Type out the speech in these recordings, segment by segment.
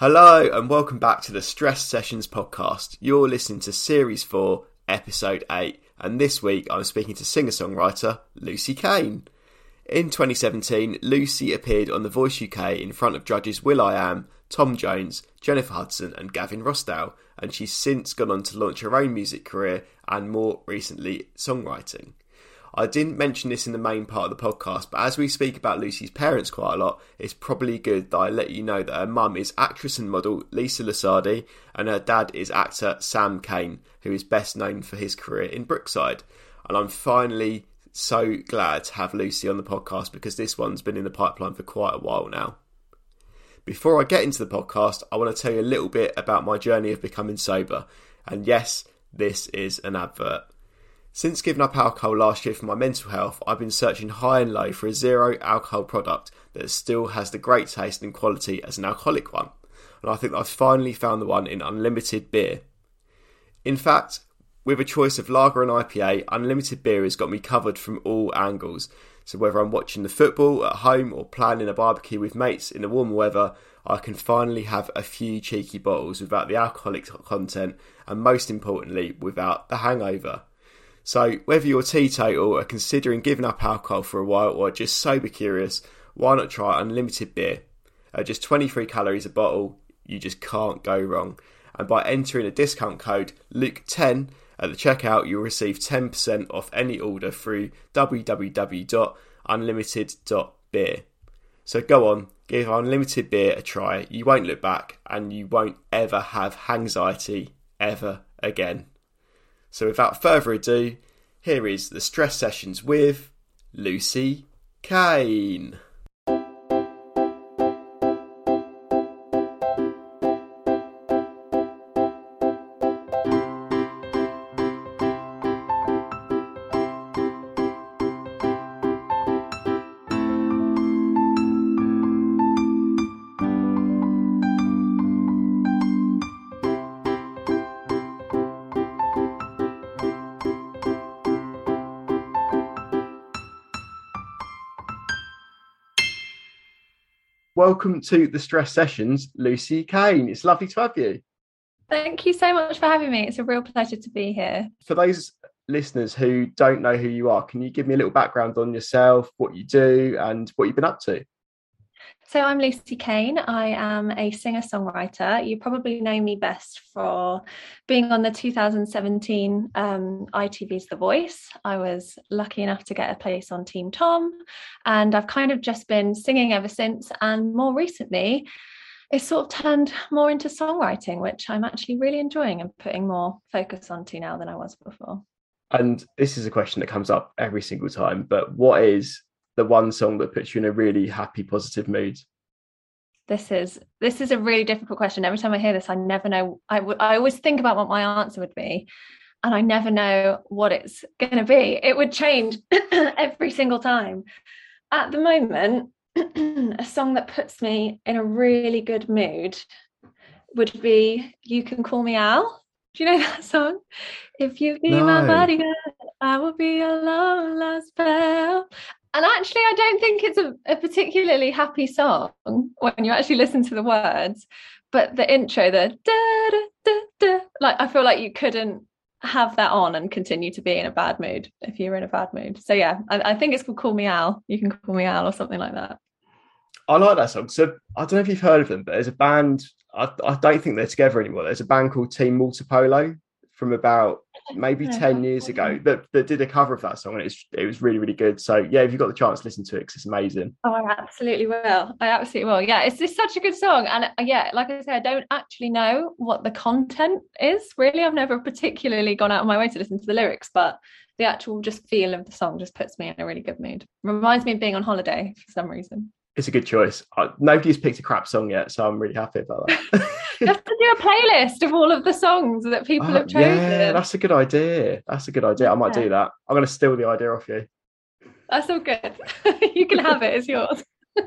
Hello, and welcome back to the Stress Sessions podcast. You're listening to Series 4, Episode 8, and this week I'm speaking to singer songwriter Lucy Kane. In 2017, Lucy appeared on The Voice UK in front of judges will.i.am, Tom Jones, Jennifer Hudson, and Gavin Rossdale, and she's since gone on to launch her own music career and more recently songwriting. I didn't mention this in the main part of the podcast, but as we speak about Lucy's parents quite a lot, it's probably good that I let you know that her mum is actress and model Lisa Lasardi, and her dad is actor Sam Kane, who is best known for his career in Brookside. And I'm finally so glad to have Lucy on the podcast because this one's been in the pipeline for quite a while now. Before I get into the podcast, I want to tell you a little bit about my journey of becoming sober. And yes, this is an advert. Since giving up alcohol last year for my mental health, I've been searching high and low for a zero alcohol product that still has the great taste and quality as an alcoholic one. And I think I've finally found the one in unlimited beer. In fact, with a choice of lager and IPA, unlimited beer has got me covered from all angles. So whether I'm watching the football at home or planning a barbecue with mates in the warmer weather, I can finally have a few cheeky bottles without the alcoholic content and most importantly, without the hangover. So, whether you're teetotal or considering giving up alcohol for a while or just sober curious, why not try unlimited beer? At just 23 calories a bottle, you just can't go wrong. And by entering a discount code Luke10 at the checkout, you'll receive 10% off any order through www.unlimited.beer. So go on, give unlimited beer a try. You won't look back and you won't ever have anxiety ever again. So without further ado, here is the stress sessions with Lucy Kane. Welcome to the Stress Sessions, Lucy Kane. It's lovely to have you. Thank you so much for having me. It's a real pleasure to be here. For those listeners who don't know who you are, can you give me a little background on yourself, what you do, and what you've been up to? So I'm Lucy Kane. I am a singer songwriter. You probably know me best for being on the 2017 um, ITV's The Voice. I was lucky enough to get a place on Team Tom, and I've kind of just been singing ever since. And more recently, it's sort of turned more into songwriting, which I'm actually really enjoying and putting more focus onto now than I was before. And this is a question that comes up every single time, but what is the one song that puts you in a really happy, positive mood? This is this is a really difficult question. Every time I hear this, I never know. I, w- I always think about what my answer would be, and I never know what it's going to be. It would change every single time. At the moment, a song that puts me in a really good mood would be "You Can Call Me Al." Do you know that song? If you be no. my bodyguard, I will be a long lost spell. And actually, I don't think it's a, a, particularly happy song when you actually listen to the words. But the intro, the da da da like I feel like you couldn't have that on and continue to be in a bad mood if you were in a bad mood. So yeah, I, I think it's called "Call Me Al." You can call me Al or something like that. I like that song. So I don't know if you've heard of them, but there's a band. I, I don't think they're together anymore. There's a band called Team Multipolo from about maybe 10 years ago that, that did a cover of that song and it's it was really really good. So yeah if you've got the chance to listen to it because it's amazing. Oh i absolutely will. I absolutely will. Yeah it's just such a good song. And uh, yeah like i said i don't actually know what the content is really. I've never particularly gone out of my way to listen to the lyrics but the actual just feel of the song just puts me in a really good mood. Reminds me of being on holiday for some reason it's a good choice. nobody's picked a crap song yet, so I'm really happy about that. you have to do a playlist of all of the songs that people have oh, chosen. Yeah, that's a good idea. That's a good idea. I might yeah. do that. I'm going to steal the idea off you. That's all good. you can have it. It's yours.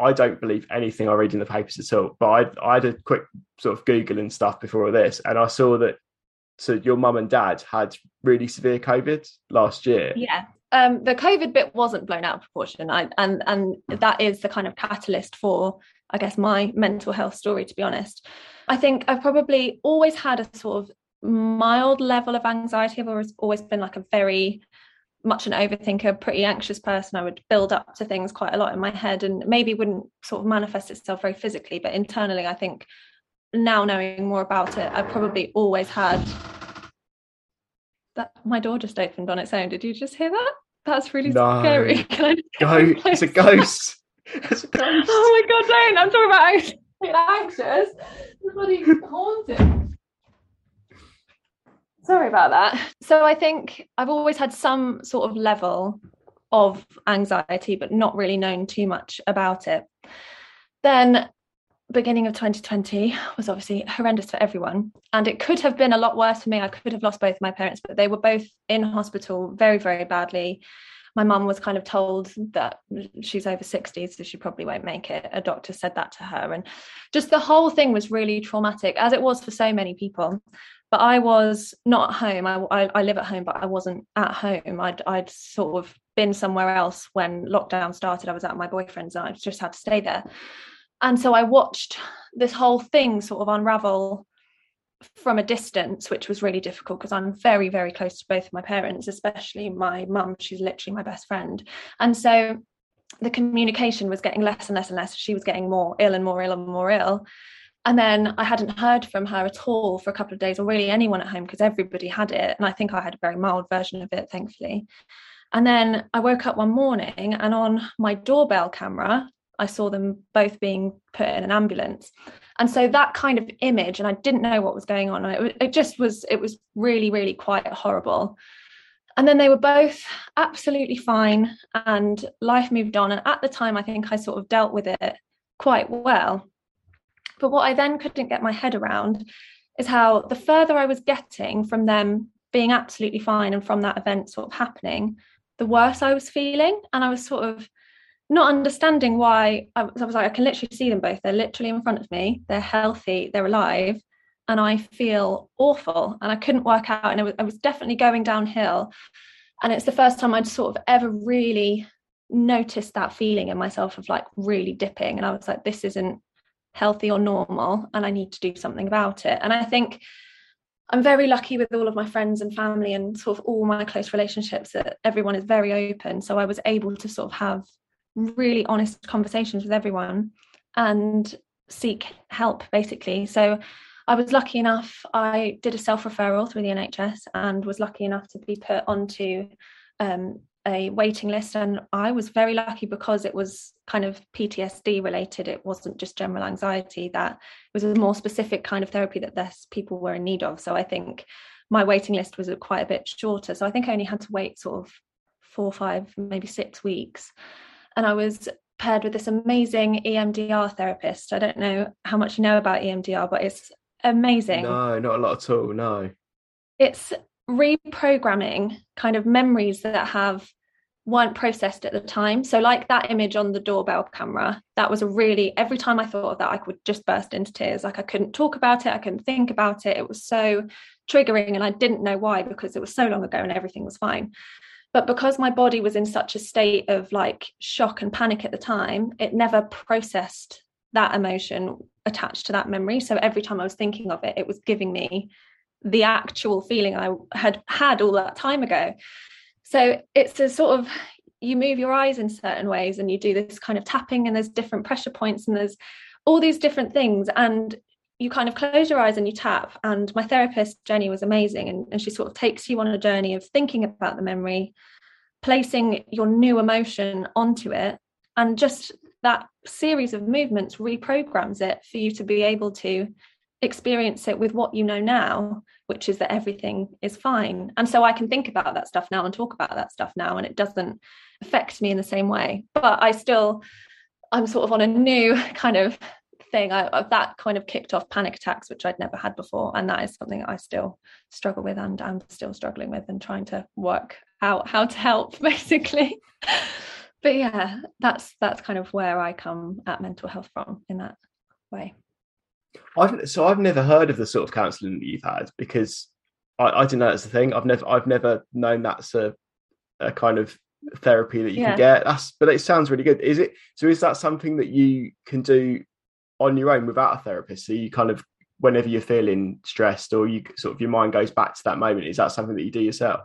I don't believe anything I read in the papers at all. But I, I had a quick sort of Google and stuff before this, and I saw that so your mum and dad had really severe COVID last year. Yeah. um, the COVID bit wasn't blown out of proportion, I, and and that is the kind of catalyst for, I guess, my mental health story. To be honest, I think I've probably always had a sort of mild level of anxiety. I've always always been like a very much an overthinker, pretty anxious person. I would build up to things quite a lot in my head, and maybe wouldn't sort of manifest itself very physically, but internally, I think now knowing more about it, I probably always had that my door just opened on its own. Did you just hear that? That's really no. scary. Can I Go, it's a ghost. It's a ghost. Oh my god, don't. I'm talking about anxious. Bloody haunted. Sorry about that. So I think I've always had some sort of level of anxiety, but not really known too much about it. Then beginning of 2020 was obviously horrendous for everyone. And it could have been a lot worse for me. I could have lost both my parents but they were both in hospital very very badly. My mum was kind of told that she's over 60 so she probably won't make it. A doctor said that to her. And just the whole thing was really traumatic as it was for so many people. But i was not at home. I, I, I live at home but i wasn't at home. I'd, I'd sort of been somewhere else when lockdown started. I was at my boyfriend's and i just had to stay there and so I watched this whole thing sort of unravel from a distance, which was really difficult because I'm very, very close to both of my parents, especially my mum. She's literally my best friend. And so the communication was getting less and less and less. She was getting more ill and more ill and more ill. And then I hadn't heard from her at all for a couple of days, or really anyone at home, because everybody had it. And I think I had a very mild version of it, thankfully. And then I woke up one morning and on my doorbell camera, I saw them both being put in an ambulance. And so that kind of image, and I didn't know what was going on. It, it just was, it was really, really quite horrible. And then they were both absolutely fine and life moved on. And at the time, I think I sort of dealt with it quite well. But what I then couldn't get my head around is how the further I was getting from them being absolutely fine and from that event sort of happening, the worse I was feeling. And I was sort of not understanding why I was, I was like, I can literally see them both. They're literally in front of me. They're healthy. They're alive. And I feel awful. And I couldn't work out. And it was, I was definitely going downhill. And it's the first time I'd sort of ever really noticed that feeling in myself of like really dipping. And I was like, this isn't healthy or normal. And I need to do something about it. And I think I'm very lucky with all of my friends and family and sort of all my close relationships that everyone is very open. So I was able to sort of have really honest conversations with everyone and seek help basically. So i was lucky enough i did a self referral through the nhs and was lucky enough to be put onto um, a waiting list. And i was very lucky because it was kind of ptsd related. It wasn't just general anxiety that it was a more specific kind of therapy that this people were in need of. So i think my waiting list was quite a bit shorter. So i think i only had to wait sort of four five maybe six weeks and I was paired with this amazing EMDR therapist. I don't know how much you know about EMDR, but it's amazing. No, not a lot at all. No. It's reprogramming kind of memories that have weren't processed at the time. So, like that image on the doorbell camera, that was a really, every time I thought of that, I could just burst into tears. Like I couldn't talk about it, I couldn't think about it. It was so triggering, and I didn't know why because it was so long ago and everything was fine but because my body was in such a state of like shock and panic at the time it never processed that emotion attached to that memory. So every time i was thinking of it it was giving me the actual feeling i had had all that time ago. So it's a sort of you move your eyes in certain ways and you do this kind of tapping and there's different pressure points and there's all these different things. And you kind of close your eyes and you tap. And my therapist, Jenny, was amazing. And, and she sort of takes you on a journey of thinking about the memory, placing your new emotion onto it. And just that series of movements reprograms it for you to be able to experience it with what you know now, which is that everything is fine. And so I can think about that stuff now and talk about that stuff now, and it doesn't affect me in the same way. But I still, I'm sort of on a new kind of thing I, that kind of kicked off panic attacks which i'd never had before and that is something i still struggle with and i'm still struggling with and trying to work out how to help basically but yeah that's that's kind of where i come at mental health from in that way I've, so i've never heard of the sort of counselling that you've had because I, I didn't know that's the thing i've never i've never known that's a, a kind of therapy that you Yeah. can get. That's but it sounds really good. Is it so is that something that you can do on your own without a therapist? So you kind of whenever you're feeling stressed or you sort of your mind goes back to that moment, is that something that you do yourself?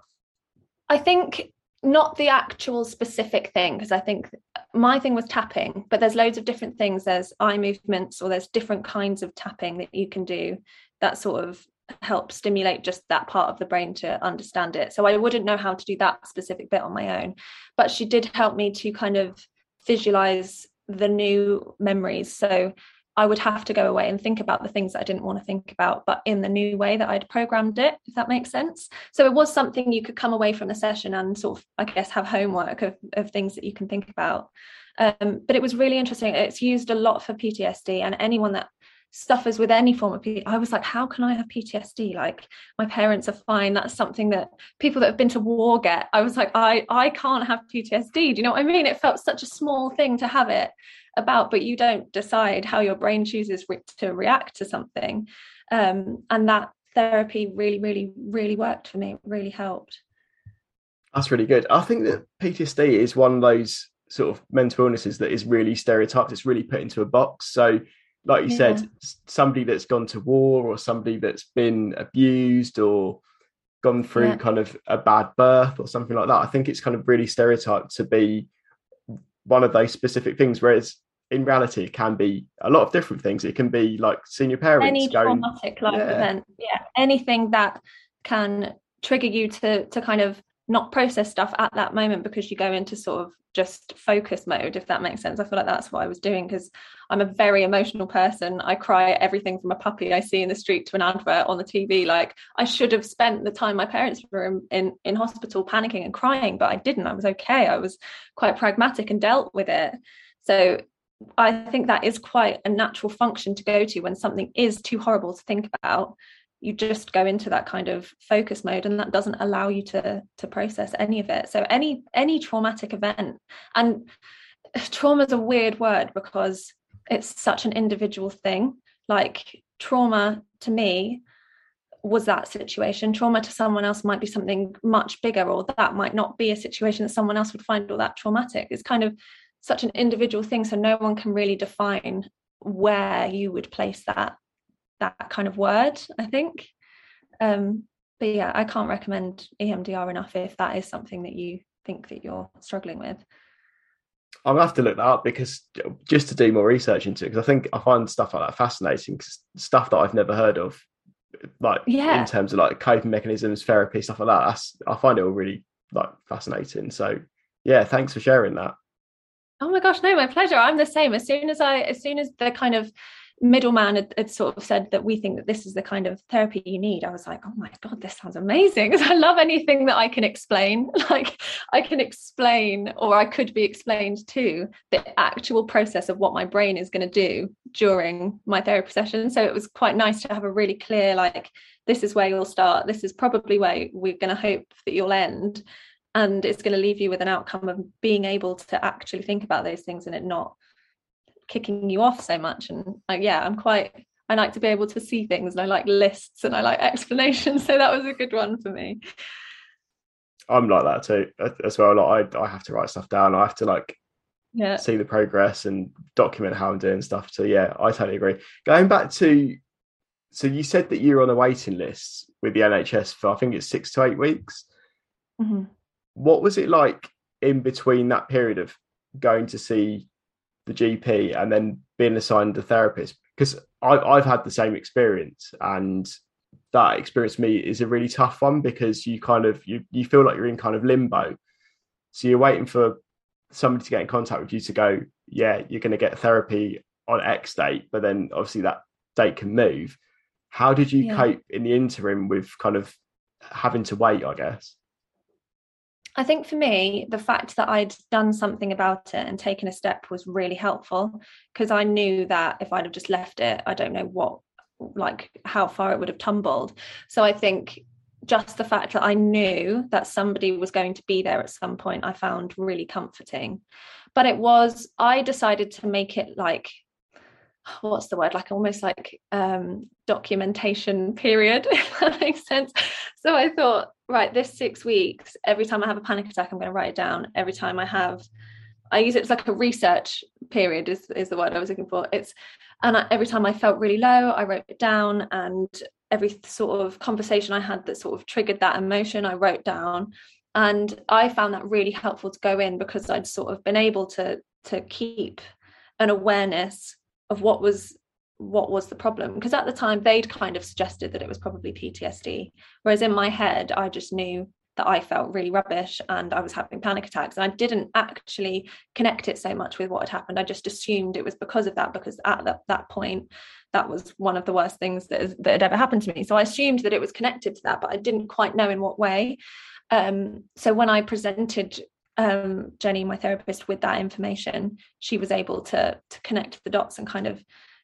I think not the actual specific thing because I think my thing was tapping, but there's loads of different things. There's eye movements or there's different kinds of tapping that you can do that sort of help stimulate just that part of the brain to understand it. So I wouldn't know how to do that specific bit on my own, but she did help me to kind of visualize the new memories. So I would have to go away and think about the things that I didn't want to think about, but in the new way that I'd programmed it, if that makes sense. So it was something you could come away from the session and sort of, I guess, have homework of, of things that you can think about. Um, but it was really interesting. It's used a lot for PTSD and anyone that suffers with any form of PTSD. I was like, how can I have PTSD? Like my parents are fine. That's something that people that have been to war get. I was like, I I can't have PTSD. Do you know what I mean? It felt such a small thing to have it about, but you don't decide how your brain chooses re- to react to something. Um, and that therapy really, really, really worked for me. It really helped. That's really good. I think that PTSD is one of those sort of mental illnesses that is really stereotyped. It's really put into a box. So, like you Yeah. said, somebody that's gone to war or somebody that's been abused or gone through Yeah. kind of a bad birth or something like that. I think it's kind of really stereotyped to be one of those specific things, whereas in reality, it can be a lot of different things. It can be like senior parents Any going, traumatic life Yeah. event, yeah, anything that can trigger you to to kind of not process stuff at that moment because you go into sort of just focus mode if that makes sense. I feel like that's what i was doing because i'm a very emotional person. I cry at everything from a puppy i see in the street to an advert on the tv like i should have spent the time my parents were in, in in hospital panicking and crying but i didn't. I was okay. I was quite pragmatic and dealt with it. So i think that is quite a natural function to go to when something is too horrible to think about you just go into that kind of focus mode and that doesn't allow you to to process any of it. So any any traumatic event and trauma is a weird word because it's such an individual thing. Like trauma to me was that situation. Trauma to someone else might be something much bigger or that might not be a situation that someone else would find all that traumatic. It's kind of such an individual thing so no one can really define where you would place that that kind of word i think um but yeah i can't recommend emdr enough if that is something that you think that you're struggling with I'm gonna have to look that up because just to do more research into it, because I think I find stuff like that fascinating, 'cause stuff that I've never heard of, like Yeah. in terms of like coping mechanisms, therapy, stuff like that. That's I find it all really like fascinating. So yeah, thanks for sharing that. oh my gosh no my pleasure i'm the same as soon as i as soon as the kind of middleman had, had sort of said that we think that this is the kind of therapy you need. I was like oh my god this sounds amazing. I love anything that i can explain. Like i can explain or i could be explained to the actual process of what my brain is going to do during my therapy session. So it was quite nice to have a really clear like this is where you'll start. This is probably where we're going to hope that you'll end. And it's going to leave you with an outcome of being able to actually think about those things and it not kicking you off so much and like yeah i'm quite i like to be able to see things and i like lists and i like explanations so that was a good one for me I'm like that too as well. Like I, I have to write stuff down. I have to like yeah see the progress and document how I'm doing stuff. So yeah, I totally agree. Going back to, so you said that you're on a waiting list with the NHS for I think it's six to eight weeks. Mhm. what was it like in between that period of going to see the GP and then being assigned a therapist? Because I've, I've had the same experience, and that experience for me is a really tough one because you kind of you you feel like you're in kind of limbo. So you're waiting for somebody to get in contact with you to go, yeah, you're going to get therapy on X date, but then obviously that date can move. How did you Yeah. cope in the interim with kind of having to wait? I guess. I think for me, the fact that I'd done something about it and taken a step was really helpful because I knew that if I'd have just left it, I don't know what, like how far it would have tumbled. So I think just the fact that I knew that somebody was going to be there at some point, I found really comforting. But it was, I decided to make it like, what's the word? Like almost like um documentation period if that makes sense. So i thought right this six weeks every time i have a panic attack i'm going to write it down. Every time i have i use it as like a research period is, is the word i was looking for. It's and I, every time i felt really low i wrote it down and every sort of conversation i had that sort of triggered that emotion i wrote down. And i found that really helpful to go in because i'd sort of been able to to keep an awareness of what was what was the problem. Because at the time they'd kind of suggested that it was probably PTSD whereas in my head I just knew that I felt really rubbish and I was having panic attacks. And I didn't actually connect it so much with what had happened. I just assumed it was because of that because at that, that point that was one of the worst things that, had ever happened to me. So I assumed that it was connected to that but I didn't quite know in what way. Um, so when I presented um, Jenny, my therapist, with that information, she was able to to connect the dots and kind of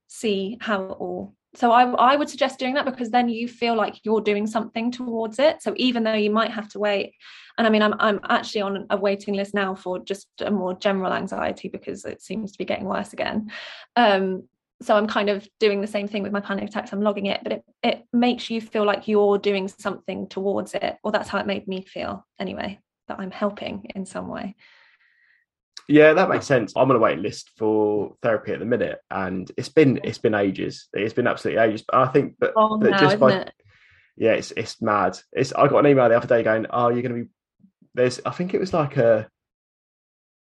see how it all. So I I would suggest doing that because then you feel like you're doing something towards it. So even though you might have to wait, and I mean I'm I'm actually on a waiting list now for just a more general anxiety because it seems to be getting worse again. Um, so I'm kind of doing the same thing with my panic attacks. I'm logging it, but it it makes you feel like you're doing something towards it. Or that's how it made me feel anyway that I'm helping in some way. Yeah, that makes sense. I'm on a waiting list for mm. therapy at the minute, and it's been it's been ages. It's been absolutely ages. But I think, but oh, now, just by it? yeah, it's it's mad. It's I got an email the other day going, "Oh, you're going to be there's." I think it was like a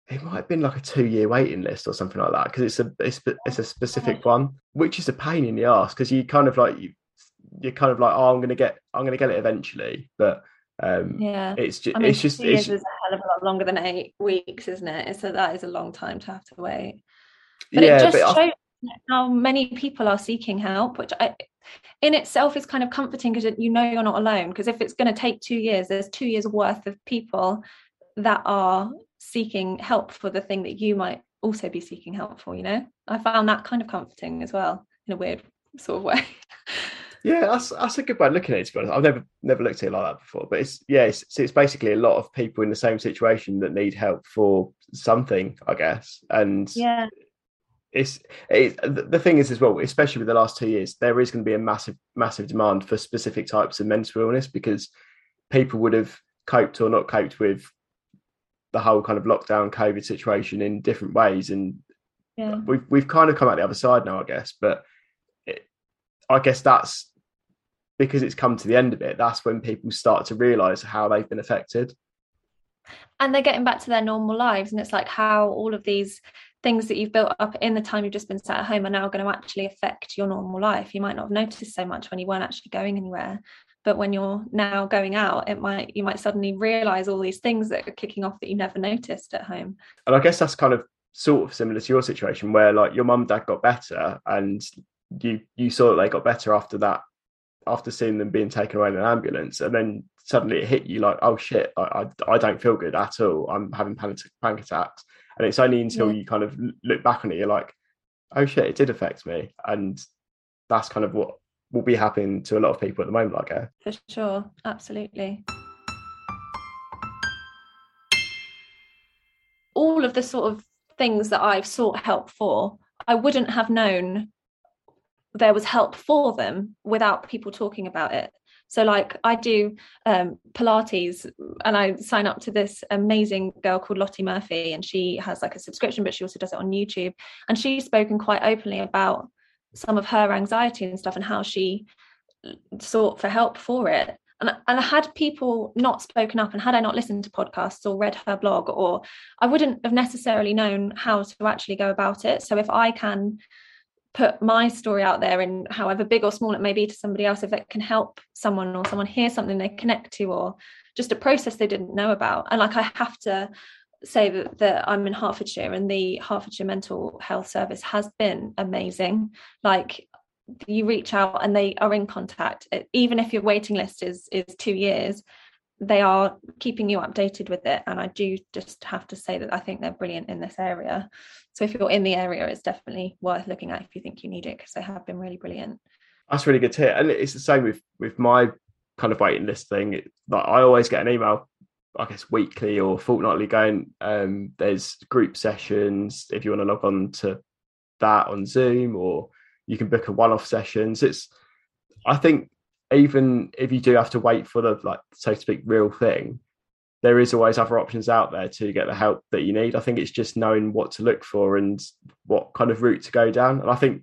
it might have been like a two year waiting list or something like that because it's a it's, it's a oh, specific one, which is a pain in the ass because you kind of like you you're kind of like, oh, I'm going to get I'm going to get it eventually, but um, yeah, it's just I mean, it's just two it's, is a hell of a lot longer than eight weeks, isn't it? So that is a long time to have to wait. But yeah, it just but shows I... how many people are seeking help, which I, in itself is kind of comforting because you know you're not alone. Because if it's going to take two years, there's two years worth of people that are seeking help for the thing that you might also be seeking help for. You know, I found that kind of comforting as well in a weird sort of way. Yeah, that's that's a good way of looking at it. To be honest, I've never never looked at it like that before. But it's yeah, it's, it's basically a lot of people in the same situation that need help for something, I guess. And yeah, it's it, the thing is as well, especially with the last two years, there is going to be a massive massive demand for specific types of mental illness because people would have coped or not coped with the whole kind of lockdown COVID situation in different ways, and yeah. we've we've kind of come out the other side now, I guess. But it, I guess that's because it's come to the end of it, that's when people start to realize how they've been affected. And they're getting back to their normal lives. And it's like how all of these things that you've built up in the time you've just been sat at home are now going to actually affect your normal life. You might not have noticed so much when you weren't actually going anywhere. But when you're now going out, it might you might suddenly realize all these things that are kicking off that you never noticed at home. And I guess that's kind of sort of similar to your situation where like your mum and dad got better and you you saw that they got better after that after seeing them being taken away in an ambulance, and then suddenly it hit you like, oh shit, I, I, I don't feel good at all. I'm having panic, panic attacks. And it's only until yeah. you kind of look back on it, you're like, oh shit, it did affect me. And that's kind of what will be happening to a lot of people at the moment, I guess. For sure. Absolutely. All of the sort of things that I've sought help for, I wouldn't have known there was help for them without people talking about it. So like i do um, pilates and i sign up to this amazing girl called lottie murphy and she has like a subscription but she also does it on youtube. And she's spoken quite openly about some of her anxiety and stuff and how she sought for help for it. And, and had people not spoken up and had i not listened to podcasts or read her blog or i wouldn't have necessarily known how to actually go about it. So if i can put my story out there and however big or small it may be to somebody else if it can help someone or someone hear something they connect to or just a process they didn't know about. And like i have to say that, that i'm in hertfordshire and the hertfordshire mental health service has been amazing. Like you reach out and they are in contact. Even if your waiting list is is two years they are keeping you updated with it and i do just have to say that i think they're brilliant in this area. So if you're in the area it's definitely worth looking at if you think you need it because they have been really brilliant. That's really good to hear and it's the same with with my kind of waiting list thing. Like i always get an email i guess weekly or fortnightly going um there's group sessions if you want to log on to that on Zoom or you can book a one-off sessions. It's I think even if you do have to wait for the like so to speak real thing, there is always other options out there to get the help that you need. I think it's just knowing what to look for and what kind of route to go down. And I think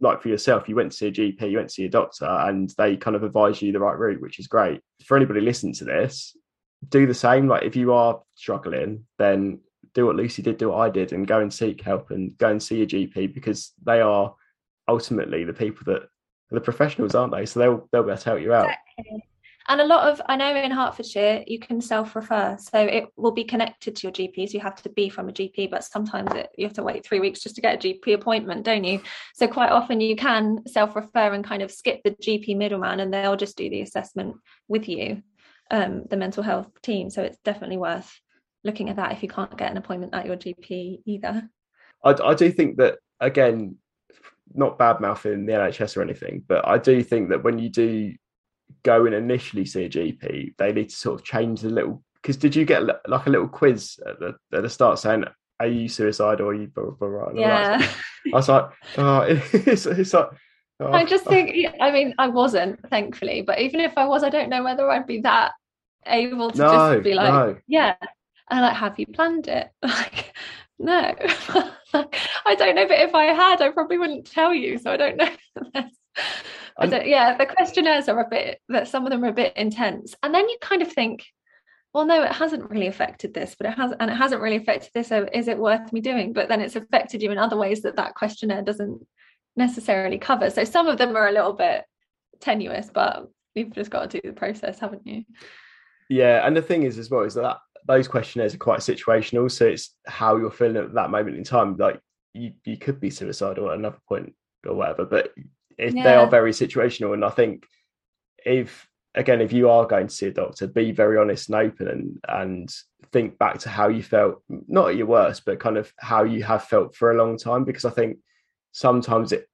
like for yourself, you went to see a GP, you went to see a doctor, and they kind of advise you the right route, which is great. For anybody listening to this, do the same. Like if you are struggling, then do what Lucy did, do what I did, and go and seek help and go and see a GP because they are ultimately the people that the professionals, aren't they? So they'll they'll be able to help you out. Exactly. And a lot of, I know in Hertfordshire, you can self refer. So it will be connected to your GP. So you have to be from a GP, but sometimes it, you have to wait three weeks just to get a GP appointment, don't you? So quite often you can self refer and kind of skip the GP middleman and they'll just do the assessment with you, um, the mental health team. So it's definitely worth looking at that if you can't get an appointment at your GP either. I, I do think that, again, not bad mouthing the NHS or anything, but I do think that when you do go and initially see a GP, they need to sort of change the little. Because did you get like a little quiz at the at the start saying, "Are you suicidal? Or are you blah blah blah?" yeah. I was like, oh, it's, it's like. Oh. I just oh. think, I mean, I wasn't, thankfully, but even if I was, I don't know whether I'd be that able to no, just be like, no. yeah, and like, have you planned it? Like, no, I don't know. But if I had, I probably wouldn't tell you. So I don't know. I don't, uh, yeah, the questionnaires are a bit that some of them are a bit intense, and then you kind of think, well, no, it hasn't really affected this, but it has, and it hasn't really affected this. So is it worth me doing? But then it's affected you in other ways that that questionnaire doesn't necessarily cover. So some of them are a little bit tenuous, but you've just got to do the process, haven't you? Yeah, and the thing is as well is that those questionnaires are quite situational. So it's how you're feeling at that moment in time. Like you, you could be suicidal at another point or whatever, but if yeah. they are very situational. And I think if again, if you are going to see a doctor, be very honest and open and and think back to how you felt, not at your worst, but kind of how you have felt for a long time. Because I think sometimes it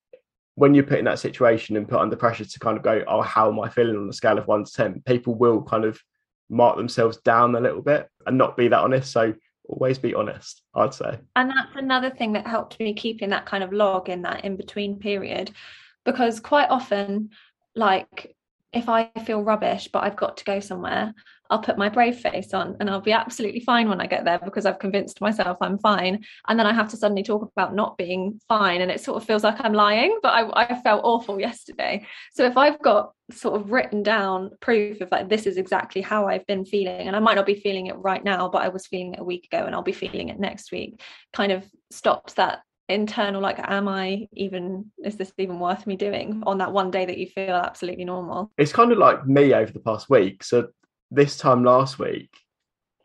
when you're put in that situation and put under pressure to kind of go, oh, how am I feeling on a scale of one to ten? People will kind of mark themselves down a little bit and not be that honest. So always be honest, I'd say. And that's another thing that helped me keeping that kind of log in that in between period. Because quite often, like if I feel rubbish, but I've got to go somewhere, I'll put my brave face on and I'll be absolutely fine when I get there because I've convinced myself I'm fine. And then I have to suddenly talk about not being fine. And it sort of feels like I'm lying, but I, I felt awful yesterday. So if I've got sort of written down proof of like, this is exactly how I've been feeling, and I might not be feeling it right now, but I was feeling it a week ago and I'll be feeling it next week, kind of stops that internal like am i even is this even worth me doing on that one day that you feel absolutely normal it's kind of like me over the past week so this time last week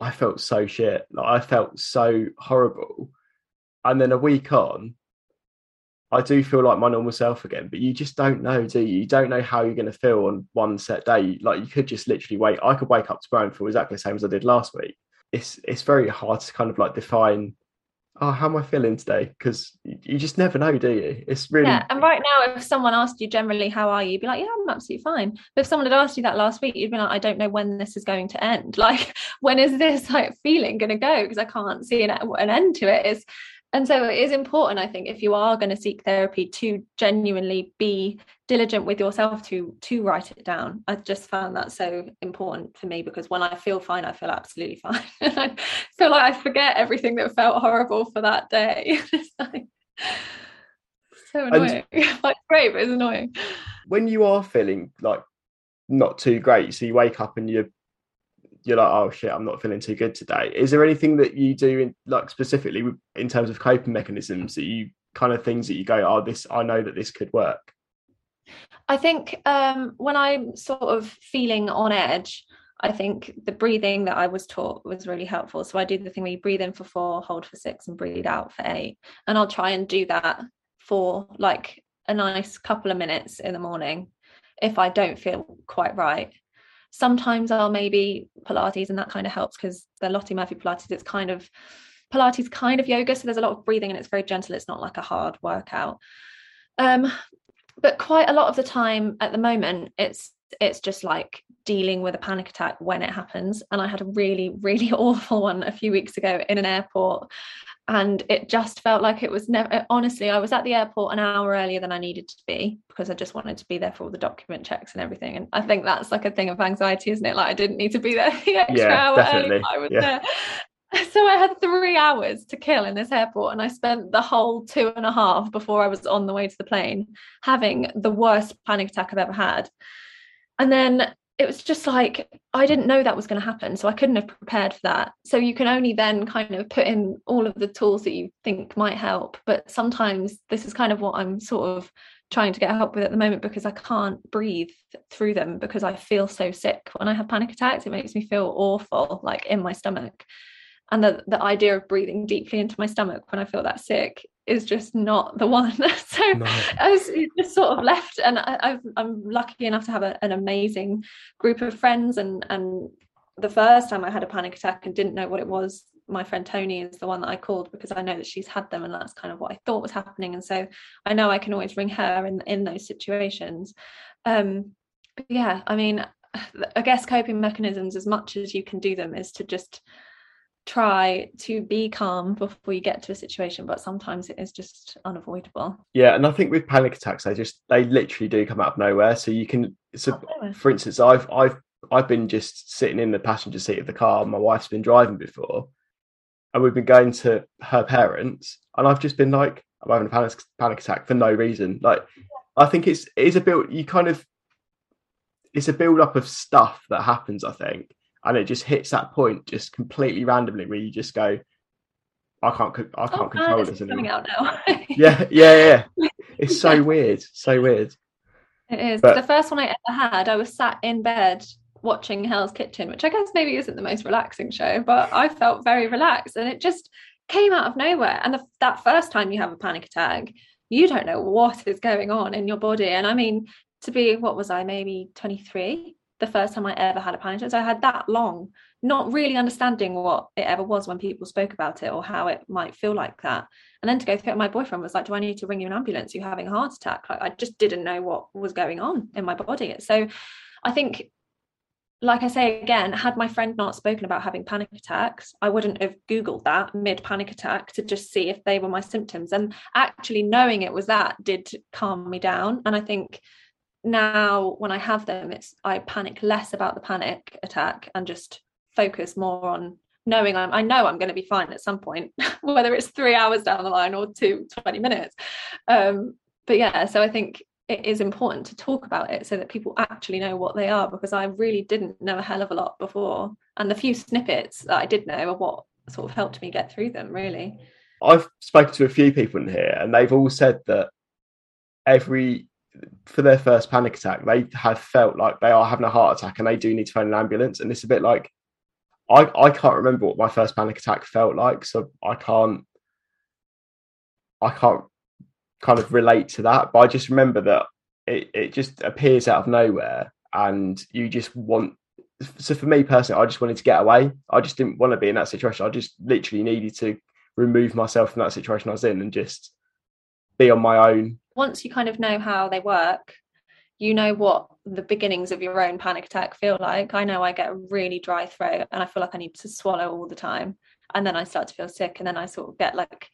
i felt so shit. Like i felt so horrible. And then a week on i do feel like my normal self again but you just don't know do you? You don't know how you're going to feel on one set day. Like you could just literally wait. I could wake up tomorrow and feel exactly the same as i did last week. It's it's very hard to kind of like define oh, how am I feeling today? Because you just never know, do you? It's really yeah. And right now, if someone asked you generally, how are you? You'd be like, yeah, I'm absolutely fine. But if someone had asked you that last week, you'd be like, I don't know when this is going to end. Like, when is this like feeling going to go? Because I can't see an, an end to it. it. Is and so it is important i think if you are going to seek therapy to genuinely be diligent with yourself to to write it down. I just found that so important for me because when i feel fine i feel absolutely fine. I feel like i forget everything that felt horrible for that day. It's like so annoying. And like great but it's annoying. when you are feeling like not too great so you wake up and you're you're like, oh shit, I'm not feeling too good today. Is there anything that you do in like specifically in terms of coping mechanisms that you kind of things that you go, oh, this I know that this could work? I think um, when I'm sort of feeling on edge, I think the breathing that I was taught was really helpful. So I do the thing where you breathe in for four, hold for six, and breathe out for eight. And I'll try and do that for like a nice couple of minutes in the morning if I don't feel quite right. Sometimes I'll maybe Pilates, and that kind of helps because the Lottie Murphy Pilates, it's kind of Pilates kind of yoga. So there's a lot of breathing and it's very gentle. It's not like a hard workout. Um, but quite a lot of the time at the moment, it's it's just like dealing with a panic attack when it happens. And i had a really really awful one a few weeks ago in an airport. And it just felt like it was never uh, honestly i was at the airport an hour earlier than i needed to be because i just wanted to be there for all the document checks and everything. And i think that's like a thing of anxiety isn't it? Like i didn't need to be there the extra Yeah, hour definitely. early I was Yeah. there so I had three hours to kill in this airport, and I spent the whole two and a half before I was on the way to the plane having the worst panic attack I've ever had. And then it was just like I didn't know that was going to happen, so I couldn't have prepared for that. So you can only then kind of put in all of the tools that you think might help, but sometimes this is kind of what I'm sort of trying to get help with at the moment because I can't breathe through them because I feel so sick when I have panic attacks. It makes me feel awful, like in my stomach and the, the idea of breathing deeply into my stomach when I feel that sick is just not the one. so No. I was just sort of left, and I, I've, I'm lucky enough to have a, an amazing group of friends. And and the first time I had a panic attack and didn't know what it was, my friend Tony is the one that I called because I know that she's had them, and that's kind of what I thought was happening. And so I know I can always ring her in in those situations. Um, but yeah, I mean, I guess coping mechanisms, as much as you can do them, is to just try to be calm before you get to a situation but sometimes it is just unavoidable Yeah, and I think with panic attacks, they just they literally do come out of nowhere. So you can, so Out of nowhere. for instance, I've I've I've been just sitting in the passenger seat of the car. My wife's been driving before, and we've been going to her parents, and I've just been like, I'm having a panic panic attack for no reason. Like, I think it's it is a build. You kind of, it's a build up of stuff that happens. I think, and it just hits that point just completely randomly where you just go, I can't, I oh, can't oh, control God, this anymore. Yeah, yeah, yeah. It's so weird, so weird. it is But- the first one i ever had i was sat in bed watching hell's kitchen which i guess maybe isn't the most relaxing show but i felt very relaxed and it just came out of nowhere and the, that first time you have a panic attack you don't know what is going on in your body and i mean to be what was i maybe 23 the first time i ever had a panic attack so i had that long not really understanding what it ever was when people spoke about it or how it might feel like that. And then to go through it my boyfriend was like do i need to ring you an ambulance? You're having a heart attack. Like i just didn't know what was going on in my body. So i think like I say again, had my friend not spoken about having panic attacks, I wouldn't have Googled that mid panic attack to just see if they were my symptoms. And actually knowing it was that did calm me down. And I think now when I have them, it's I panic less about the panic attack and just focus more on knowing I'm, I know I'm going to be fine at some point, whether it's three hours down the line or two, 20 minutes. Um, but yeah, so I think it is important to talk about it so that people actually know what they are because I really didn't know a hell of a lot before. And the few snippets that I did know are what sort of helped me get through them, really. I've spoken to a few people in here, and they've all said that every for their first panic attack, they have felt like they are having a heart attack and they do need to phone an ambulance. And it's a bit like I I can't remember what my first panic attack felt like, so I can't I can't kind of relate to that. But I just remember that it it just appears out of nowhere, and you just want. So for me personally, I just wanted to get away. I just didn't want to be in that situation. I just literally needed to remove myself from that situation I was in and just be on my own. Once you kind of know how they work, you know what the beginnings of your own panic attack feel like. I know I get a really dry throat and I feel like I need to swallow all the time. And then I start to feel sick and then I sort of get like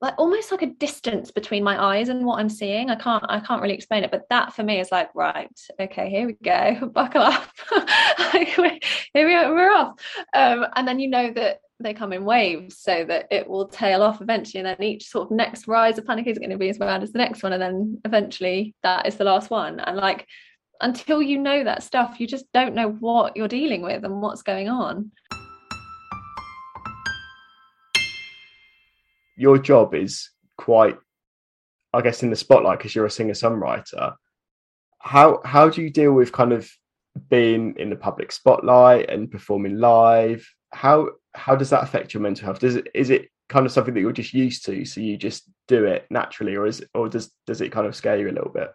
like almost like a distance between my eyes and what I'm seeing. I can't I can't really explain it, but that for me is like right, okay, here we go, buckle up, Like, here we are, we're off. Um, and then you know that they come in waves, so that it will tail off eventually, and then each sort of next rise of panic is going to be as bad as the next one, and then eventually that is the last one. And like until you know that stuff, you just don't know what you're dealing with and what's going on. Your job is quite, I guess, in the spotlight because you're a singer songwriter. How how do you deal with kind of being in the public spotlight and performing live? How how does that affect your mental health? Does it is it kind of something that you're just used to, so you just do it naturally, or is or does does it kind of scare you a little bit?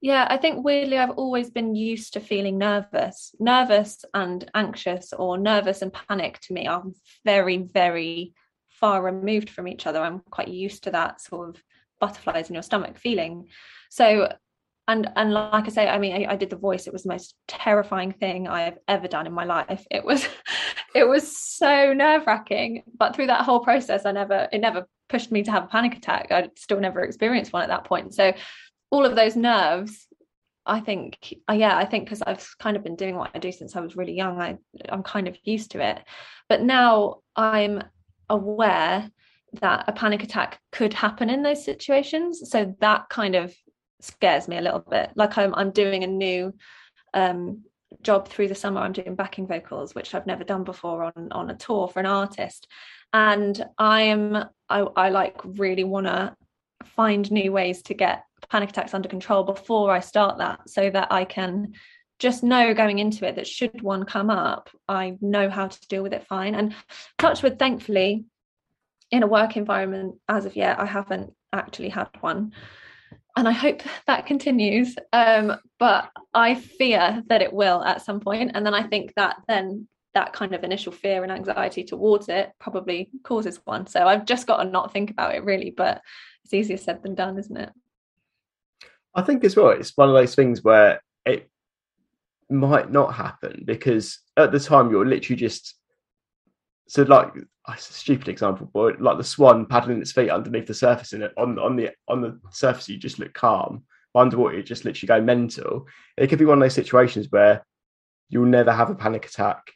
Yeah, I think weirdly, I've always been used to feeling nervous. Nervous and anxious, or nervous and panic to me are very, very far removed from each other. I'm quite used to that sort of butterflies in your stomach feeling. So and and like I say, I mean, I, I, did the voice. It was the most terrifying thing I have ever done in my life. It was, it was so nerve wracking. But through that whole process, I never, it never pushed me to have a panic attack. I still never experienced one at that point. So, all of those nerves, I think, uh, yeah, I think because I've kind of been doing what I do since I was really young, I I'm kind of used to it. But now I'm aware that a panic attack could happen in those situations. So that kind of scares me a little bit. Like I'm I'm doing a new um, job through the summer. I'm doing backing vocals, which I've never done before on on a tour for an artist, and I am I, I like really want to find new ways to get panic attacks under control before I start that, so that I can just know going into it that should one come up, I know how to deal with it fine. And touch with, thankfully, in a work environment as of yet, I haven't actually had one and I hope that continues. Um, but I fear that it will at some point, and then I think that then that kind of initial fear and anxiety towards it probably causes one. So I've just got to not think about it really, but it's easier said than done, isn't it? I think as well, it's one of those things where might not happen because at the time you're literally just so like a stupid example, but like the swan paddling its feet underneath the surface and on on the on the surface you just look calm. Underwater, you just literally go mental. It could be one of those situations where you'll never have a panic attack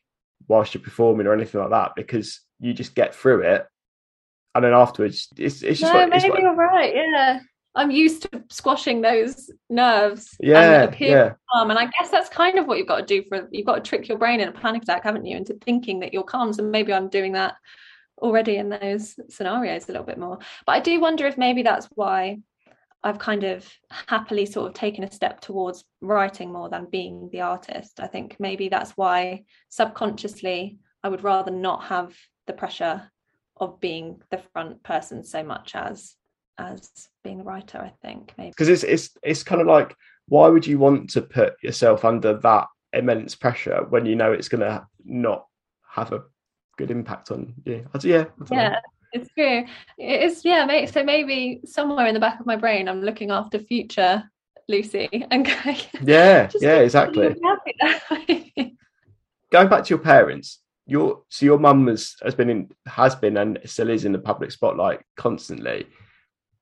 whilst you're performing or anything like that because you just get through it, and then afterwards, it's it's just no, what, maybe what, you're right. Yeah, I'm used to squashing those nerves. Yeah, and yeah. Calm. And I guess that's kind of what you've got to do for you've got to trick your brain in a panic attack, haven't you, into thinking that you're calm. So maybe I'm doing that already in those scenarios a little bit more. But I do wonder if maybe that's why I've kind of happily sort of taken a step towards writing more than being the artist. I think maybe that's why subconsciously I would rather not have the pressure of being the front person so much as as being the writer i think maybe. Because it's it's it's kind of like why would you want to put yourself under that immense pressure when you know it's going to not have a good impact on you? Yeah yeah know. it's true. It's yeah mate so maybe somewhere in the back of my brain i'm looking after future lucy and going yeah yeah exactly. going back to your parents your so your mum has has been in has been and still is in the public spotlight constantly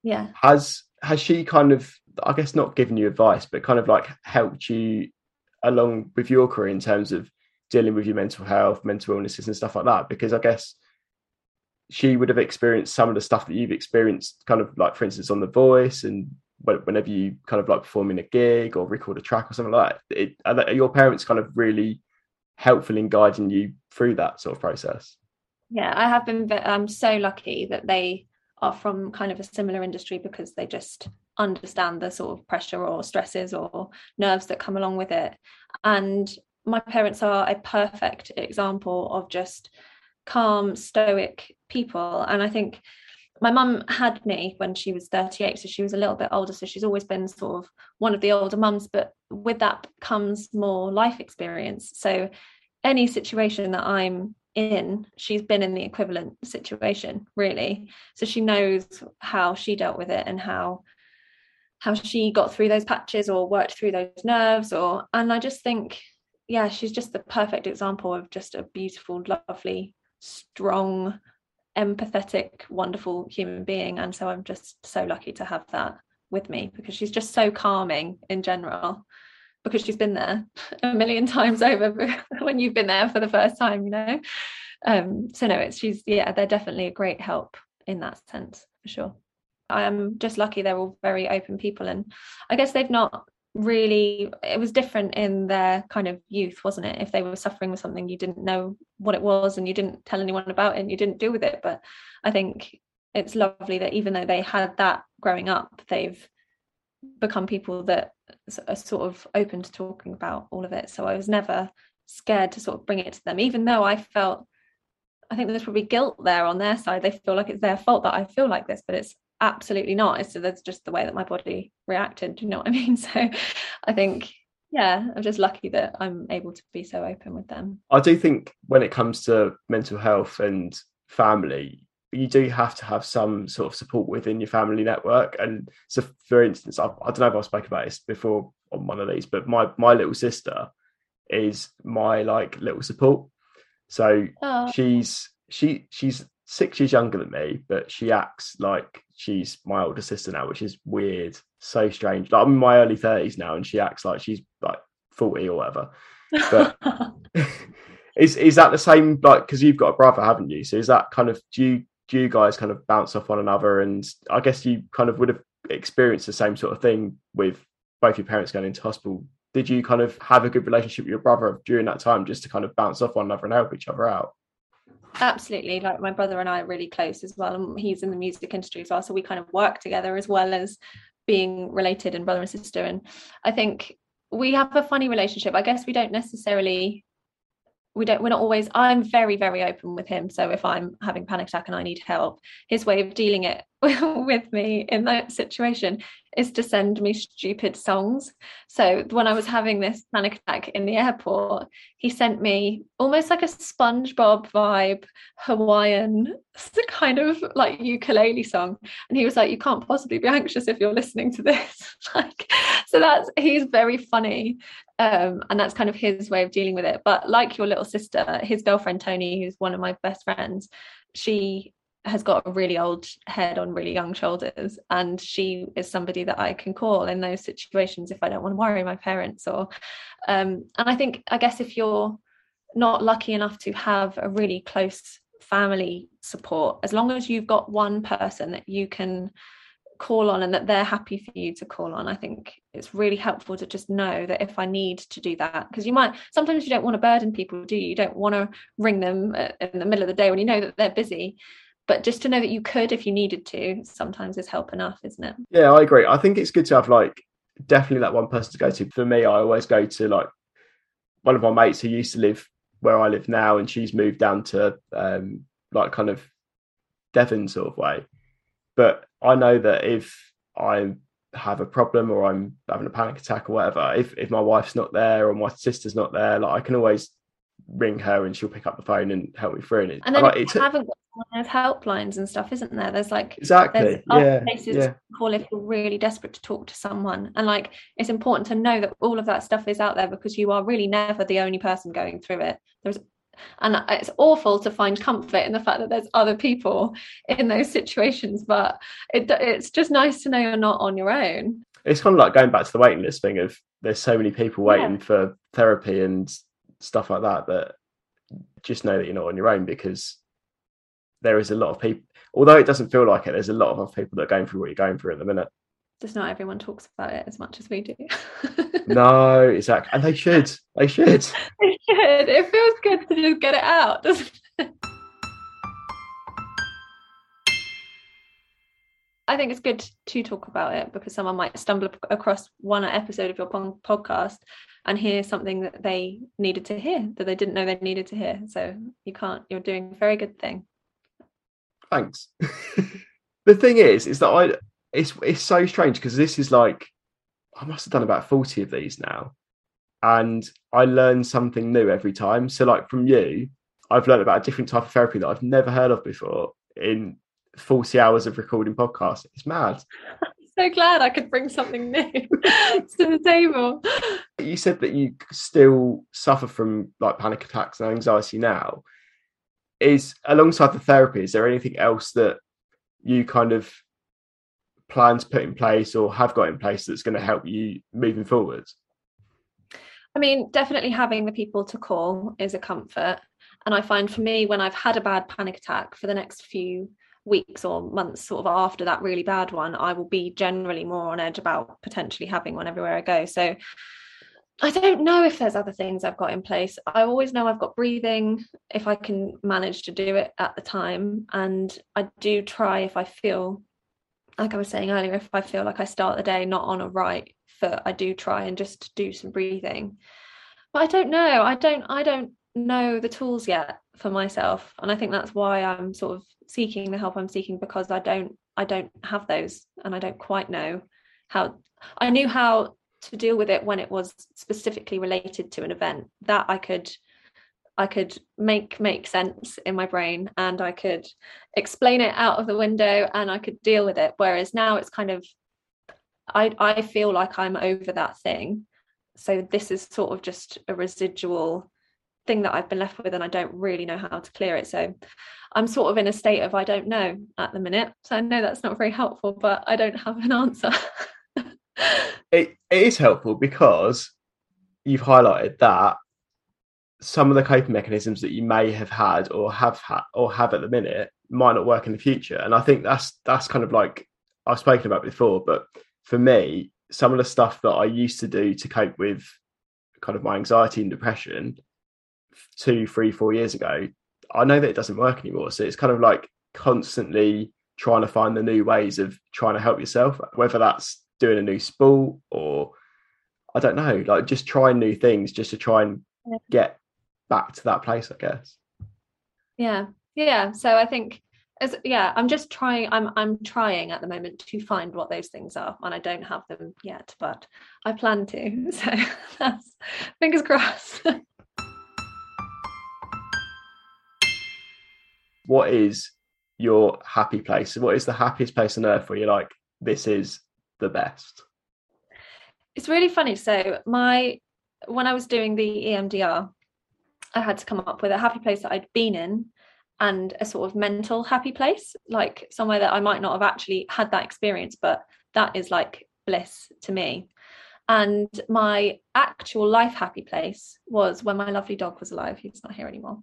yeah. Has has she kind of i guess not given you advice but kind of like helped you along with your career in terms of dealing with your mental health mental illnesses and stuff like that? Because i guess she would have experienced some of the stuff that you've experienced kind of like for instance on the voice and whenever you kind of like performing a gig or record a track or something like that. It, are your parents kind of really helpful in guiding you through that sort of process? Yeah i have been i'm so lucky that they are from kind of a similar industry because they just understand the sort of pressure or stresses or nerves that come along with it. And my parents are a perfect example of just calm, stoic people. And I think my mum had me when she was 38, so she was a little bit older. So she's always been sort of one of the older mums, but with that comes more life experience. So any situation that I'm in she's been in the equivalent situation really. So she knows how she dealt with it and how how she got through those patches or worked through those nerves or and i just think yeah she's just the perfect example of just a beautiful lovely strong empathetic wonderful human being. And so i'm just so lucky to have that with me because she's just so calming in general because she's been there a million times over when you've been there for the first time you know? Um so no it's she's yeah they're definitely a great help in that sense for sure. I am just lucky they're all very open people and i guess they've not really it was different in their kind of youth wasn't it? If they were suffering with something you didn't know what it was and you didn't tell anyone about it and you didn't deal with it. But i think it's lovely that even though they had that growing up they've become people that sort of open to talking about all of it. So I was never scared to sort of bring it to them, even though I felt, I think there's probably guilt there on their side. They feel like it's their fault that I feel like this, but it's absolutely not. So that's just the way that my body reacted. Do you know what I mean? So I think, yeah, I'm just lucky that I'm able to be so open with them. I do think when it comes to mental health and family, you do have to have some sort of support within your family network. And so, for instance, I, I don't know if I spoke about this before on one of these, but my my little sister is my like little support. So oh. she's she she's six years younger than me, but she acts like she's my older sister now, which is weird, so strange. Like I'm in my early thirties now, and she acts like she's like forty or whatever. But is is that the same? Like, because you've got a brother, haven't you? So is that kind of do you do you guys kind of bounce off one another? And I guess you kind of would have experienced the same sort of thing with both your parents going into hospital. Did you kind of have a good relationship with your brother during that time, just to kind of bounce off one another and help each other out? Absolutely. Like my brother and I are really close as well. And he's in the music industry as well. So we kind of work together as well as being related and brother and sister. And I think we have a funny relationship. I guess we don't necessarily we don't we're not always i'm very very open with him. So if i'm having panic attack and i need help his way of dealing it with me in that situation is to send me stupid songs. So when I was having this panic attack in the airport, he sent me almost like a SpongeBob vibe Hawaiian kind of like ukulele song. And he was like, You can't possibly be anxious if you're listening to this. like, so that's he's very funny. Um, and that's kind of his way of dealing with it. But like your little sister, his girlfriend Tony, who's one of my best friends, she has got a really old head on really young shoulders and she is somebody that i can call in those situations if i don't want to worry my parents or um, and i think i guess if you're not lucky enough to have a really close family support as long as you've got one person that you can call on and that they're happy for you to call on i think it's really helpful to just know that if i need to do that because you might sometimes you don't want to burden people do you? You don't want to ring them uh, in the middle of the day when you know that they're busy but just to know that you could if you needed to sometimes is help enough isn't it? Yeah i agree. I think it's good to have like definitely that one person to go to. For me i always go to like one of my mates who used to live where i live now and she's moved down to um like kind of devon sort of way. But i know that if i have a problem or i'm having a panic attack or whatever if, if my wife's not there or my sister's not there like i can always ring her and she'll pick up the phone and help me through it. And then like, you haven't got there's helplines and stuff, isn't there? There's like exactly there's yeah, places yeah. to call if you're really desperate to talk to someone. And like it's important to know that all of that stuff is out there because you are really never the only person going through it. There's and it's awful to find comfort in the fact that there's other people in those situations, but it, it's just nice to know you're not on your own. It's kind of like going back to the waiting list thing of there's so many people waiting yeah. for therapy and stuff like that that just know that you're not on your own because there is a lot of people although it doesn't feel like it there's a lot of people that are going through what you're going through at the minute. Just not everyone talks about it as much as we do? No exactly and they should they should. They should it feels good to just get it out doesn't it? I think it's good to talk about it because someone might stumble across one episode of your podcast and hear something that they needed to hear that they didn't know they needed to hear. So you can't, you're doing a very good thing. Thanks. the thing is, is that I, it's, it's so strange because this is like, I must have done about 40 of these now. And I learn something new every time. So, like from you, I've learned about a different type of therapy that I've never heard of before in 40 hours of recording podcasts. It's mad so glad I could bring something new to the table. You said that you still suffer from like panic attacks and anxiety now. Is alongside the therapy, is there anything else that you kind of plan to put in place or have got in place that's going to help you moving forwards? I mean, definitely having the people to call is a comfort. And I find for me, when I've had a bad panic attack for the next few weeks or months sort of after that really bad one i will be generally more on edge about potentially having one everywhere i go so i don't know if there's other things i've got in place. I always know i've got breathing if i can manage to do it at the time. And i do try if i feel like i was saying earlier if i feel like i start the day not on a right foot i do try and just do some breathing. But i don't know. I don't i don't know the tools yet for myself. And i think that's why i'm sort of seeking the help i'm seeking because i don't i don't have those and i don't quite know how i knew how to deal with it when it was specifically related to an event that i could I could make make sense in my brain and I could explain it out of the window and I could deal with it. Whereas now it's kind of I I feel like I'm over that thing. So this is sort of just a residual thing that I've been left with and I don't really know how to clear it. So I'm sort of in a state of I don't know at the minute. So I know that's not very helpful, but I don't have an answer. It, it is helpful because you've highlighted that some of the coping mechanisms that you may have had or have had or have at the minute might not work in the future. And I think that's that's kind of like I've spoken about before, but for me, some of the stuff that I used to do to cope with kind of my anxiety and depression two, three, four years ago, I know that it doesn't work anymore. So it's kind of like constantly trying to find the new ways of trying to help yourself, whether that's doing a new sport or I don't know, like just trying new things just to try and get back to that place, I guess. Yeah. Yeah. So I think as yeah, I'm just trying I'm I'm trying at the moment to find what those things are. And I don't have them yet, but I plan to. So that's fingers crossed. what is your happy place? What is the happiest place on earth where you're like, this is the best? It's really funny. So my when I was doing the EMDR, I had to come up with a happy place that I'd been in and a sort of mental happy place, like somewhere that I might not have actually had that experience, but that is like bliss to me. And my actual life happy place was when my lovely dog was alive. He's not here anymore.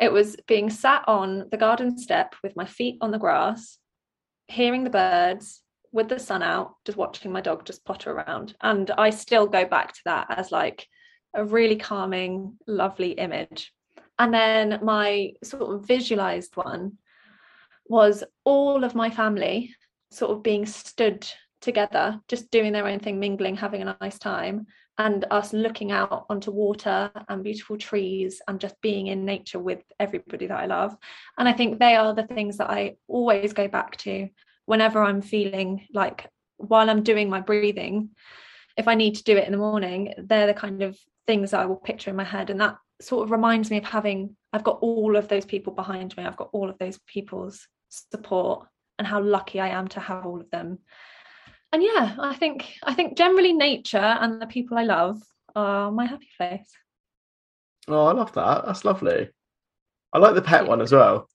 It was being sat on the garden step with my feet on the grass, hearing the birds with the sun out, just watching my dog just potter around. And I still go back to that as like a really calming, lovely image. And then my sort of visualized one was all of my family sort of being stood together, just doing their own thing, mingling, having a nice time, and us looking out onto water and beautiful trees and just being in nature with everybody that I love. And I think they are the things that I always go back to whenever I'm feeling like while I'm doing my breathing, if I need to do it in the morning, they're the kind of things that I will picture in my head. And that sort of reminds me of having, I've got all of those people behind me, I've got all of those people's support and how lucky I am to have all of them. And yeah i think i think generally nature and the people i love are my happy place. Oh i love that. That's lovely. I like the pet one as well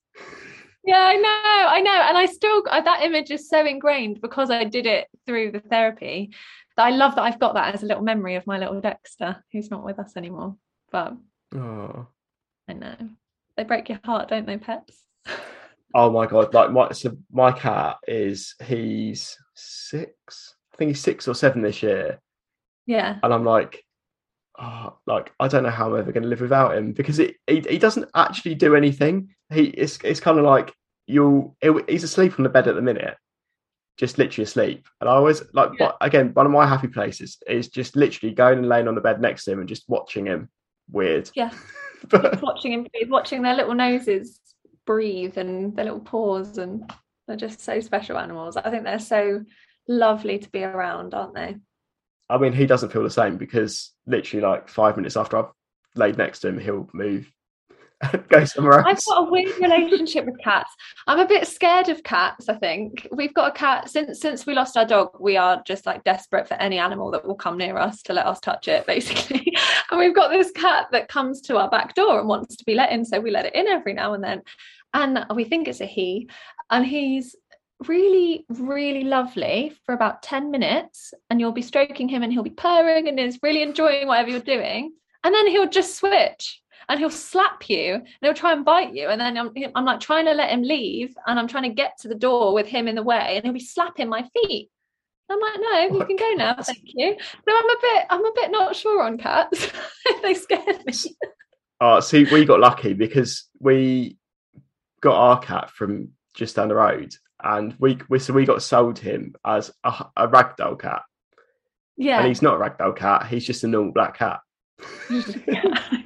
yeah i know i know and i still that image is so ingrained because i did it through the therapy that i love that i've got that as a little memory of my little dexter who's not with us anymore but oh. i know they break your heart don't they pets oh my god like my so my cat is he's six. I think he's six or seven this year. Yeah. And I'm like, oh, like I don't know how I'm ever going to live without him because it, he he doesn't actually do anything. He it's it's kind of like you'll he's asleep on the bed at the minute, just literally asleep. And I always like yeah. again one of my happy places is just literally going and laying on the bed next to him and just watching him. Weird. Yeah. but watching him watching their little noses breathe and their little paws and they're just so special animals. I think they're so lovely to be around, aren't they? I mean, he doesn't feel the same because literally, like five minutes after I've laid next to him, he'll move go somewhere else. I've got a weird relationship with cats. I'm a bit scared of cats. I think we've got a cat since since we lost our dog. We are just like desperate for any animal that will come near us to let us touch it, basically. and we've got this cat that comes to our back door and wants to be let in, so we let it in every now and then and we think it's a he and he's really really lovely for about 10 minutes and you'll be stroking him and he'll be purring and is really enjoying whatever you're doing and then he'll just switch and he'll slap you and he'll try and bite you and then I'm, I'm like trying to let him leave and I'm trying to get to the door with him in the way and he'll be slapping my feet I'm like, no, you oh can go now, thank you. No, I'm a bit, I'm a bit not sure on cats. they scared me. Oh, see, we got lucky because we got our cat from just down the road, and we, we so we got sold him as a, a ragdoll cat. Yeah, and he's not a ragdoll cat; he's just a normal black cat.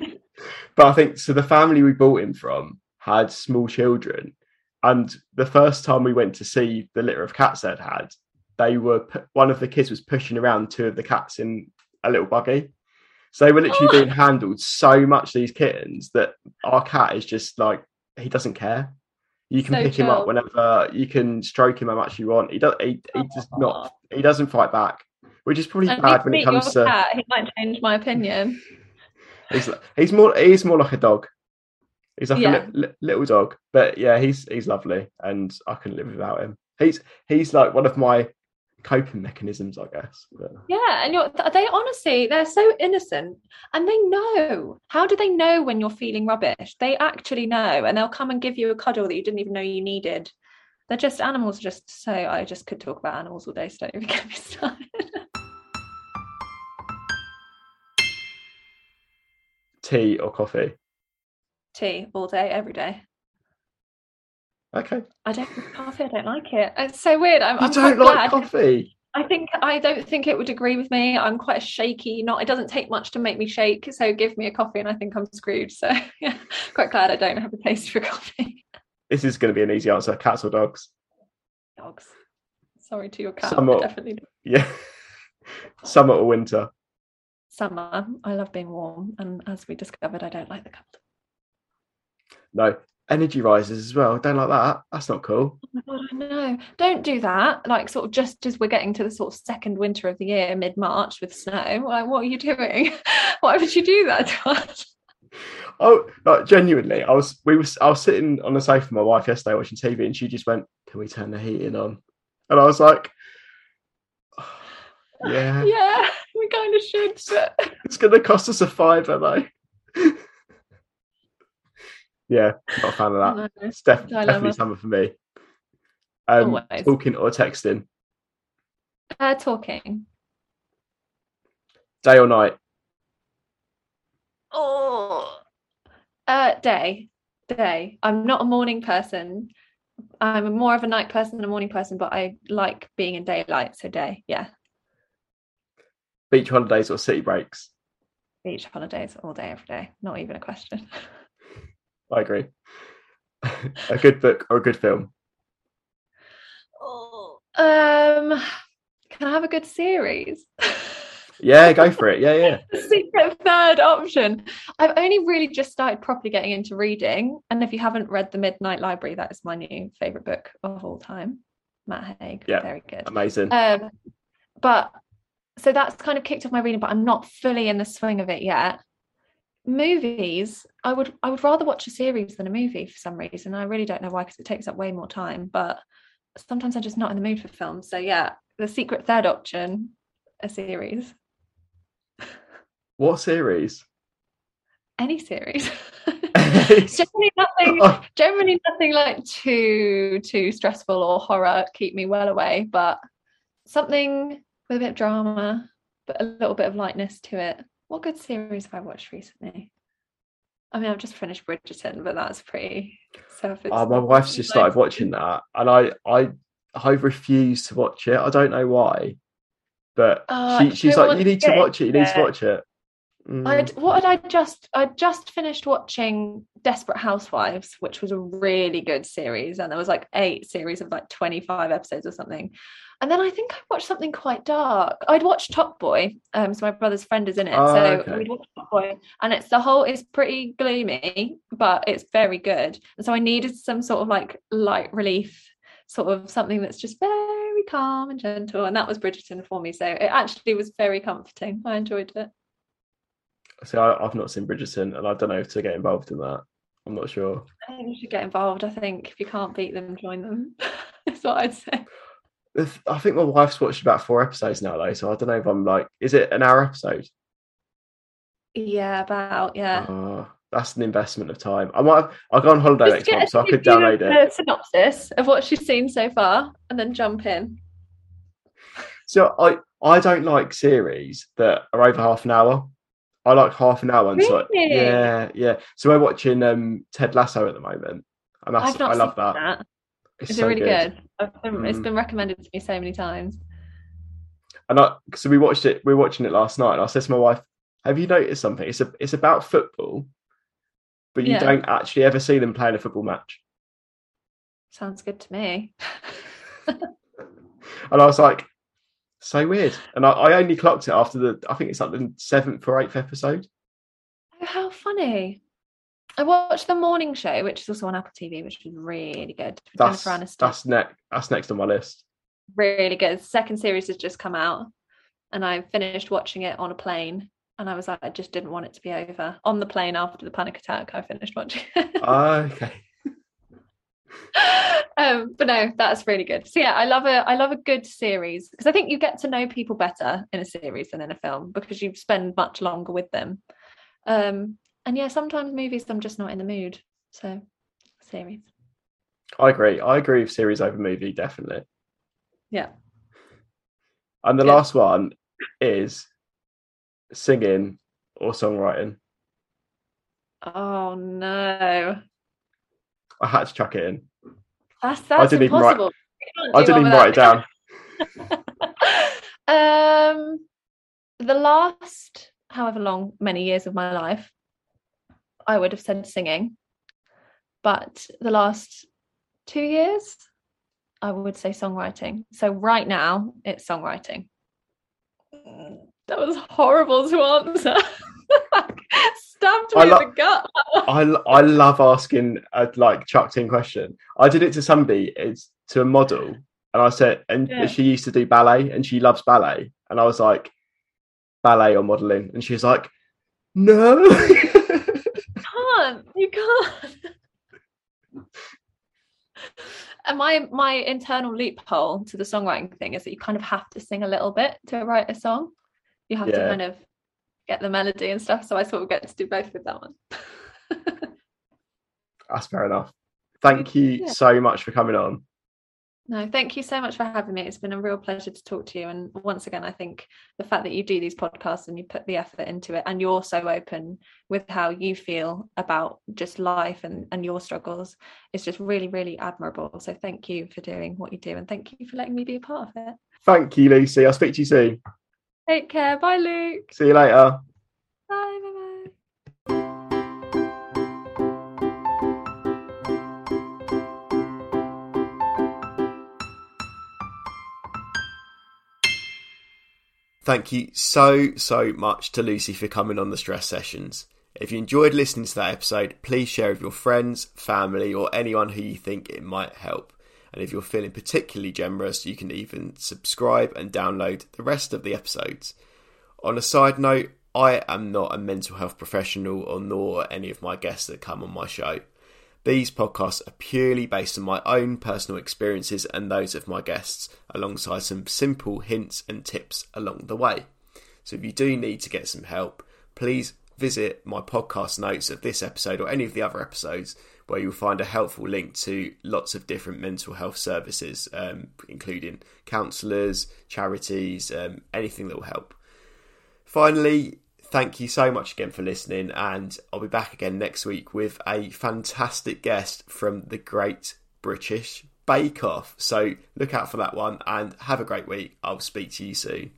but I think so. The family we bought him from had small children, and the first time we went to see the litter of cats they'd had, they were one of the kids was pushing around two of the cats in a little buggy. So they were literally being oh. handled so much, these kittens, that our cat is just like, he doesn't care. You can So pick him up whenever you can stroke him how much you want. He does. He, he does not. He doesn't fight back, which is probably need bad when it comes to. cat. He might change my opinion. He's he's more he's more like a dog. He's like Yeah. a li- li- little dog, but yeah, he's he's lovely, and I couldn't live without him. He's he's like one of my coping mechanisms, I guess. But Yeah, and you're they honestly they're so innocent and they know. How do they know when you're feeling rubbish? They actually know and they'll come and give you a cuddle that you didn't even know you needed. They're just animals just so I just could talk about animals all day, so don't even get me started. Tea or coffee? Tea all day, every day. Okay, I don't coffee, I don't like it. It's so weird. I'm, you I'm don't like glad. coffee. I think I don't think it would agree with me. I'm quite a shaky, not it doesn't take much to make me shake. So give me a coffee and I think I'm screwed. So yeah, quite glad I don't have a taste for coffee. This is going to be an easy answer: cats or dogs? Dogs. Sorry to your cat. Somewhat. definitely do. Yeah, summer or winter? Summer. I love being warm. And as we discovered, I don't like the cold. No, energy rises as well. Don't like that. That's not cool. Oh my god, I know. Don't do that. Like sort of just as we're getting to the sort of second winter of the year, mid March with snow. Like, what are you doing? Why would you do that to us? Oh, like, genuinely, I was we was I was sitting on the sofa with my wife yesterday watching TV, and she just went, "Can we turn the heating on?" And I was like, "Yeah, Yeah, we kind of should, but it's going to cost us a fiver though." yeah, not a fan of that. No. It's def- definitely summer for me. Um, Always. talking or texting, Uh, talking. day or night. Oh, uh, day, day. I'm not a morning person. I'm more of a night person than a morning person, but I like being in daylight. So day, yeah. Beach holidays or city breaks. Beach holidays all day, every day. Not even a question. I agree. a good book or a good film. Oh, um, can I have a good series? Yeah, go for it. Yeah, yeah. the secret third option. I've only really just started properly getting into reading. And if you haven't read The Midnight Library, that is my new favourite book of all time. Matt Haig. Yeah. Very good. Amazing. Um, but so that's kind of kicked off my reading, but I'm not fully in the swing of it yet. Movies, I would I would rather watch a series than a movie for some reason. I really don't know why, because it takes up way more time. But sometimes I'm just not in the mood for films. So yeah, the secret third option, a series, What series? any series. generally nothing generally nothing like too too stressful or horror keep me well away but something with a bit of drama but a little bit of lightness to it what good series have i watched recently i mean i've just finished bridgerton but that's pretty surface oh, my wife's just started watching that, and I, I, I refuse to watch it. I don't know why, but Oh, she, she's like, "You need to watch it. You need to watch it." Mm. I'd, what had I just I just finished watching Desperate Housewives, which was a really good series, and there was like eight series of like 25 episodes or something. And then I think I watched something quite dark. I'd watched Top Boy, um, so my brother's friend is in it. Oh, so okay. we'd watched Top Boy, and it's the whole it's pretty gloomy, but it's very good. And so I needed some sort of like light relief, sort of something that's just very calm and gentle. And that was Bridgerton for me. So it actually was very comforting. I enjoyed it. See, I, I've not seen Bridgerton, and I don't know if to get involved in that. I'm not sure. I think you should get involved. I think if you can't beat them, join them. That's what I'd say. I think my wife's watched about four episodes now, though. So I don't know if I'm like, is it an hour episode? Yeah, about yeah. Oh, that's an investment of time. I might. Have, I'll go on holiday Just next month, so I could download it. synopsis of what she's seen so far, and then jump in. So I, I don't like series that are over half an hour. I like half an hour. ones. Like, Really? yeah, yeah. So we're watching um Ted Lasso at the moment, and that's I've not I love seen that. that. It's Is so it really good? I've been, It's Mm. been recommended to me so many times. And I, so we watched it. We were watching it last night, and I said to my wife, "Have you noticed something? It's a, it's about football, but you Yeah. don't actually ever see them playing a football match." Sounds good to me. And I was like, So weird. And I, I only clocked it after the, I think it's like the seventh or eighth episode. Oh, how funny. I watched the morning show, which is also on Apple TV, which was really good. That's Jennifer Aniston. that's next. That's next on my list. really good. Second series has just come out, and I finished watching it on a plane. And I was like, I just didn't want it to be over. On the plane after the panic attack, I finished watching it. okay. um, but no, that's really good. So yeah, I love a I love a good series because I think you get to know people better in a series than in a film because you spend much longer with them. Um, and yeah, sometimes movies I'm just not in the mood. So series. I agree. I agree with series over movie, definitely. Yeah. And the Good. last one is singing or songwriting. Oh no. I had to chuck it in. That's that's didn't even write- impossible. I didn't even write it down. um the last however long many years of my life i would have said singing but the last two years i would say songwriting so right now it's songwriting Mm, that was horrible to answer stabbed me I in the gut I, I love asking a like chucked in question. I did it to somebody, it's to a model, and I said, and Yeah. she used to do ballet and she loves ballet. And I was like, ballet or modeling? And she was like, no. can't. You can't. and my my internal loophole to the songwriting thing is that you kind of have to sing a little bit to write a song. You have to kind of get the melody and stuff. So I sort of get to do both with that one. That's fair enough. Thank you Yeah. so much for coming on. No, thank you so much for having me. It's been a real pleasure to talk to you. And once again, I think the fact that you do these podcasts and you put the effort into it and you're so open with how you feel about just life and, and your struggles is just really, really admirable. So thank you for doing what you do and thank you for letting me be a part of it. Thank you, Lucy. I'll speak to you soon. Take care. Bye, Luke. See you later. Bye. Thank you so, so much to Lucy for coming on the stress sessions. If you enjoyed listening to that episode, please share with your friends, family, or anyone who you think it might help. And if you're feeling particularly generous, you can even subscribe and download the rest of the episodes. On a side note, I am not a mental health professional or nor any of my guests that come on my show. These podcasts are purely based on my own personal experiences and those of my guests, alongside some simple hints and tips along the way. So if you do need to get some help, please visit my podcast notes of this episode or any of the other episodes where you'll find a helpful link to lots of different mental health services, um, including counsellors, charities, um, anything that will help. Finally, thank you so much again for listening, and I'll be back again next week with a fantastic guest from the Great British Bake Off. So look out for that one and have a great week. I'll speak to you soon.